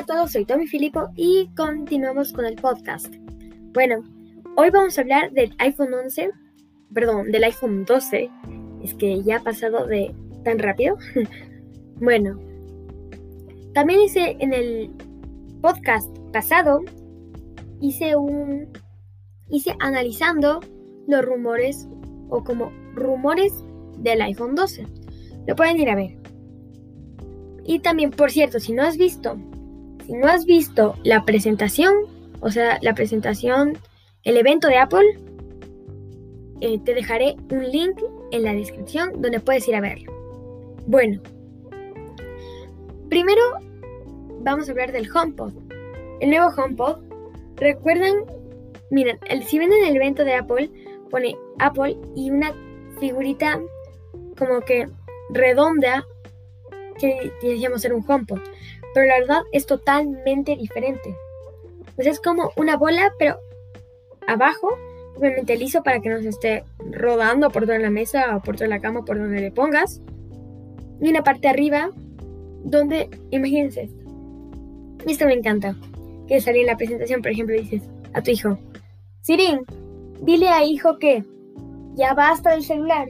A todos, soy Tommy Filipo y continuamos con el podcast. Bueno, hoy vamos a hablar del iPhone 11, perdón, del iPhone 12. Es que ya ha pasado de tan rápido. bueno, también hice en el podcast pasado, hice un, hice analizando los rumores o como rumores del iPhone 12. Lo pueden ir a ver. Y también, por cierto, si no has visto si no has visto la presentación, o sea, la presentación, el evento de Apple, eh, te dejaré un link en la descripción donde puedes ir a verlo. Bueno, primero vamos a hablar del HomePod. El nuevo HomePod, recuerdan, miren, si ven en el evento de Apple, pone Apple y una figurita como que redonda que decíamos ser un HomePod pero la verdad es totalmente diferente. Pues es como una bola, pero abajo, obviamente liso para que no se esté rodando por toda la mesa o por toda la cama, por donde le pongas. Y una parte arriba, donde, imagínense esto. Me encanta. Que salir en la presentación, por ejemplo, dices a tu hijo, Sirin, dile a hijo que ya basta del celular.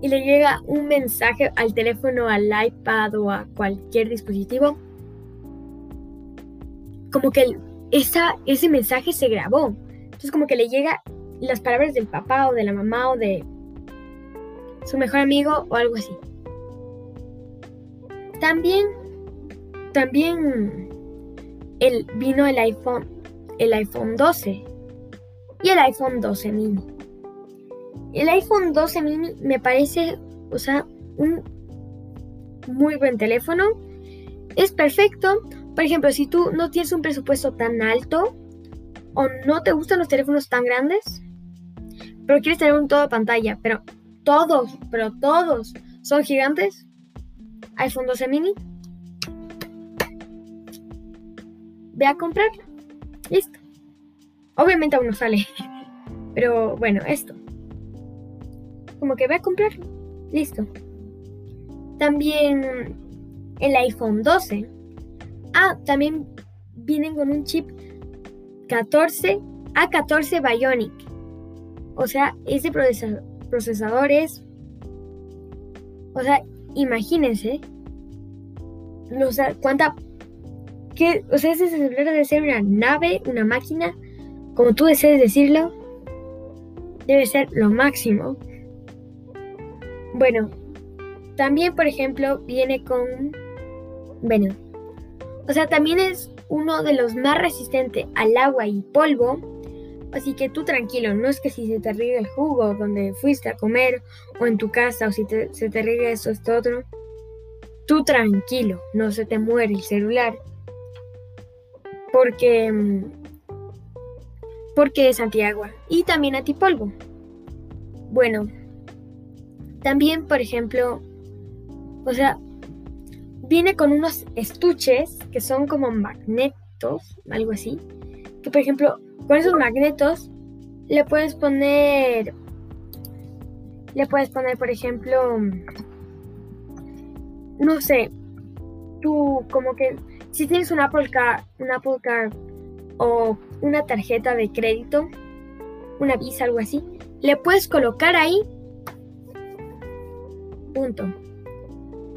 Y le llega un mensaje al teléfono, al iPad o a cualquier dispositivo como que esa, ese mensaje se grabó. Entonces como que le llega las palabras del papá o de la mamá o de su mejor amigo o algo así. También, también el, vino el iPhone, el iPhone 12 y el iPhone 12 mini. El iPhone 12 mini me parece, o sea, un muy buen teléfono. Es perfecto por ejemplo, si tú no tienes un presupuesto tan alto o no te gustan los teléfonos tan grandes, pero quieres tener un todo pantalla, pero todos, pero todos son gigantes, iPhone 12 mini, ve a comprarlo. Listo. Obviamente aún no sale, pero bueno, esto. Como que ve a comprarlo. Listo. También el iPhone 12 Ah, también vienen con un chip 14 A14 Bionic. O sea, ese procesador, es... O sea, imagínense. O sea, cuánta... ¿qué? O sea, ese celular debe ser una nave, una máquina, como tú desees decirlo. Debe ser lo máximo. Bueno, también, por ejemplo, viene con... Bueno, o sea, también es uno de los más resistentes al agua y polvo. Así que tú tranquilo, no es que si se te riega el jugo donde fuiste a comer o en tu casa o si se te riega eso, esto, otro. Tú tranquilo, no se te muere el celular. Porque, mm, porque es antiagua y también antipolvo. Bueno, también, por ejemplo, o sea, viene con unos estuches que son como magnetos, algo así. Que por ejemplo, con esos magnetos le puedes poner. Le puedes poner, por ejemplo. No sé. Tú, como que. Si tienes un Apple Card, un Apple Card o una tarjeta de crédito, una Visa, algo así, le puedes colocar ahí. Punto.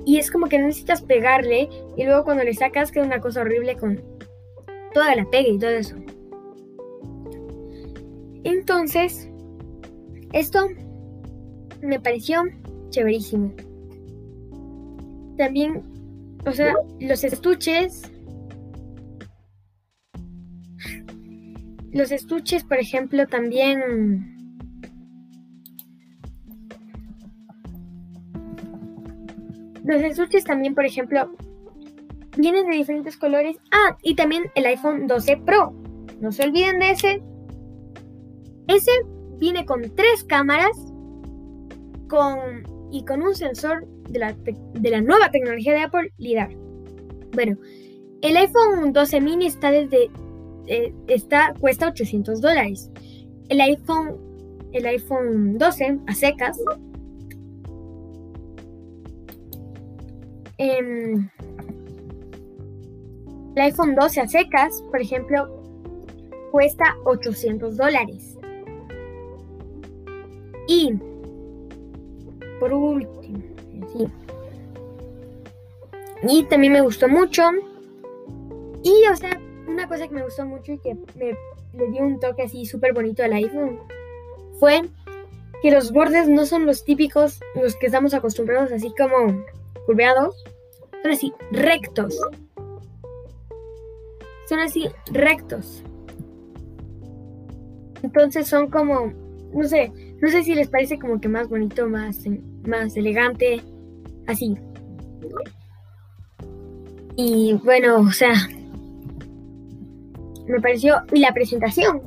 Y es como que necesitas pegarle y luego cuando le sacas queda una cosa horrible con toda la pega y todo eso. Entonces, esto me pareció chéverísimo. También, o sea, los estuches. Los estuches, por ejemplo, también Los estuches también, por ejemplo, vienen de diferentes colores. Ah, y también el iPhone 12 Pro. No se olviden de ese. Ese viene con tres cámaras con, y con un sensor de la, de la nueva tecnología de Apple, LIDAR. Bueno, el iPhone 12 mini está desde eh, está, cuesta 800 dólares. El iPhone, el iPhone 12 a secas el el iPhone 12 a secas, por ejemplo, cuesta 800 dólares. Y, por último, sí. Y también me gustó mucho. Y, o sea, una cosa que me gustó mucho y que me le dio un toque así súper bonito al iPhone fue que los bordes no son los típicos, los que estamos acostumbrados, así como curveados, son así rectos. Son así rectos. Entonces son como, no sé, no sé si les parece como que más bonito, más, más elegante, así. Y bueno, o sea, me pareció. Y la presentación.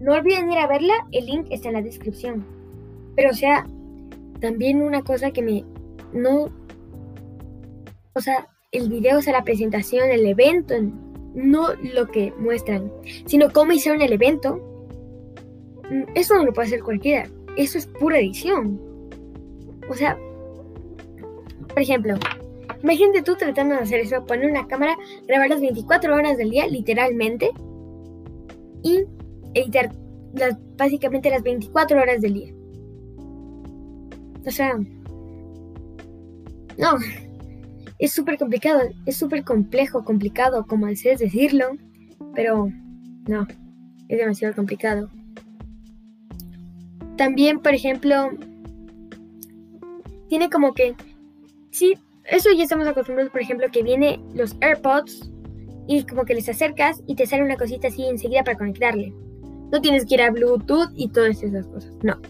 No olviden ir a verla, el link está en la descripción. Pero o sea, también una cosa que me... No... O sea, el video, o sea, la presentación, el evento, no lo que muestran, sino cómo hicieron el evento. Mm, eso no lo puede hacer cualquiera. Eso es pura edición. O sea, por ejemplo, imagínate tú tratando de hacer eso, poner una cámara, grabar las 24 horas del día, literalmente, y editar las, básicamente las 24 horas del día. O sea, no, es súper complicado, es súper complejo, complicado, como desees decirlo, pero no, es demasiado complicado. También, por ejemplo, tiene como que, sí, eso ya estamos acostumbrados, por ejemplo, que viene los AirPods y como que les acercas y te sale una cosita así enseguida para conectarle. No tienes que ir a Bluetooth y todas esas cosas. No.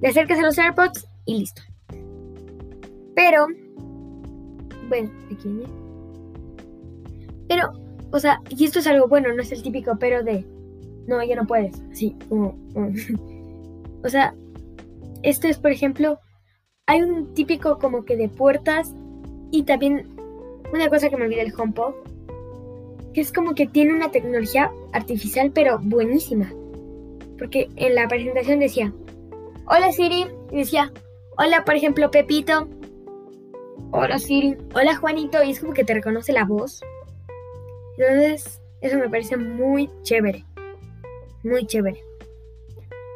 Le acercas a los AirPods y listo. Pero, bueno, viene. Pero, o sea, y esto es algo bueno, no es el típico pero de, no, ya no puedes. Así, o sea, esto es, por ejemplo, hay un típico como que de puertas y también una cosa que me olvidé el HomePod que es como que tiene una tecnología artificial pero buenísima. Porque en la presentación decía, hola Siri, y decía, hola por ejemplo Pepito, hola Siri, hola Juanito, y es como que te reconoce la voz. Entonces, eso me parece muy chévere, muy chévere.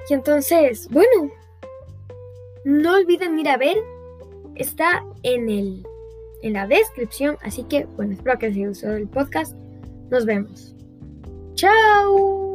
Y entonces, bueno, no olviden ir a ver, está en el en la descripción, así que bueno, espero que les haya gustado el podcast. Nos vemos. ¡Chao!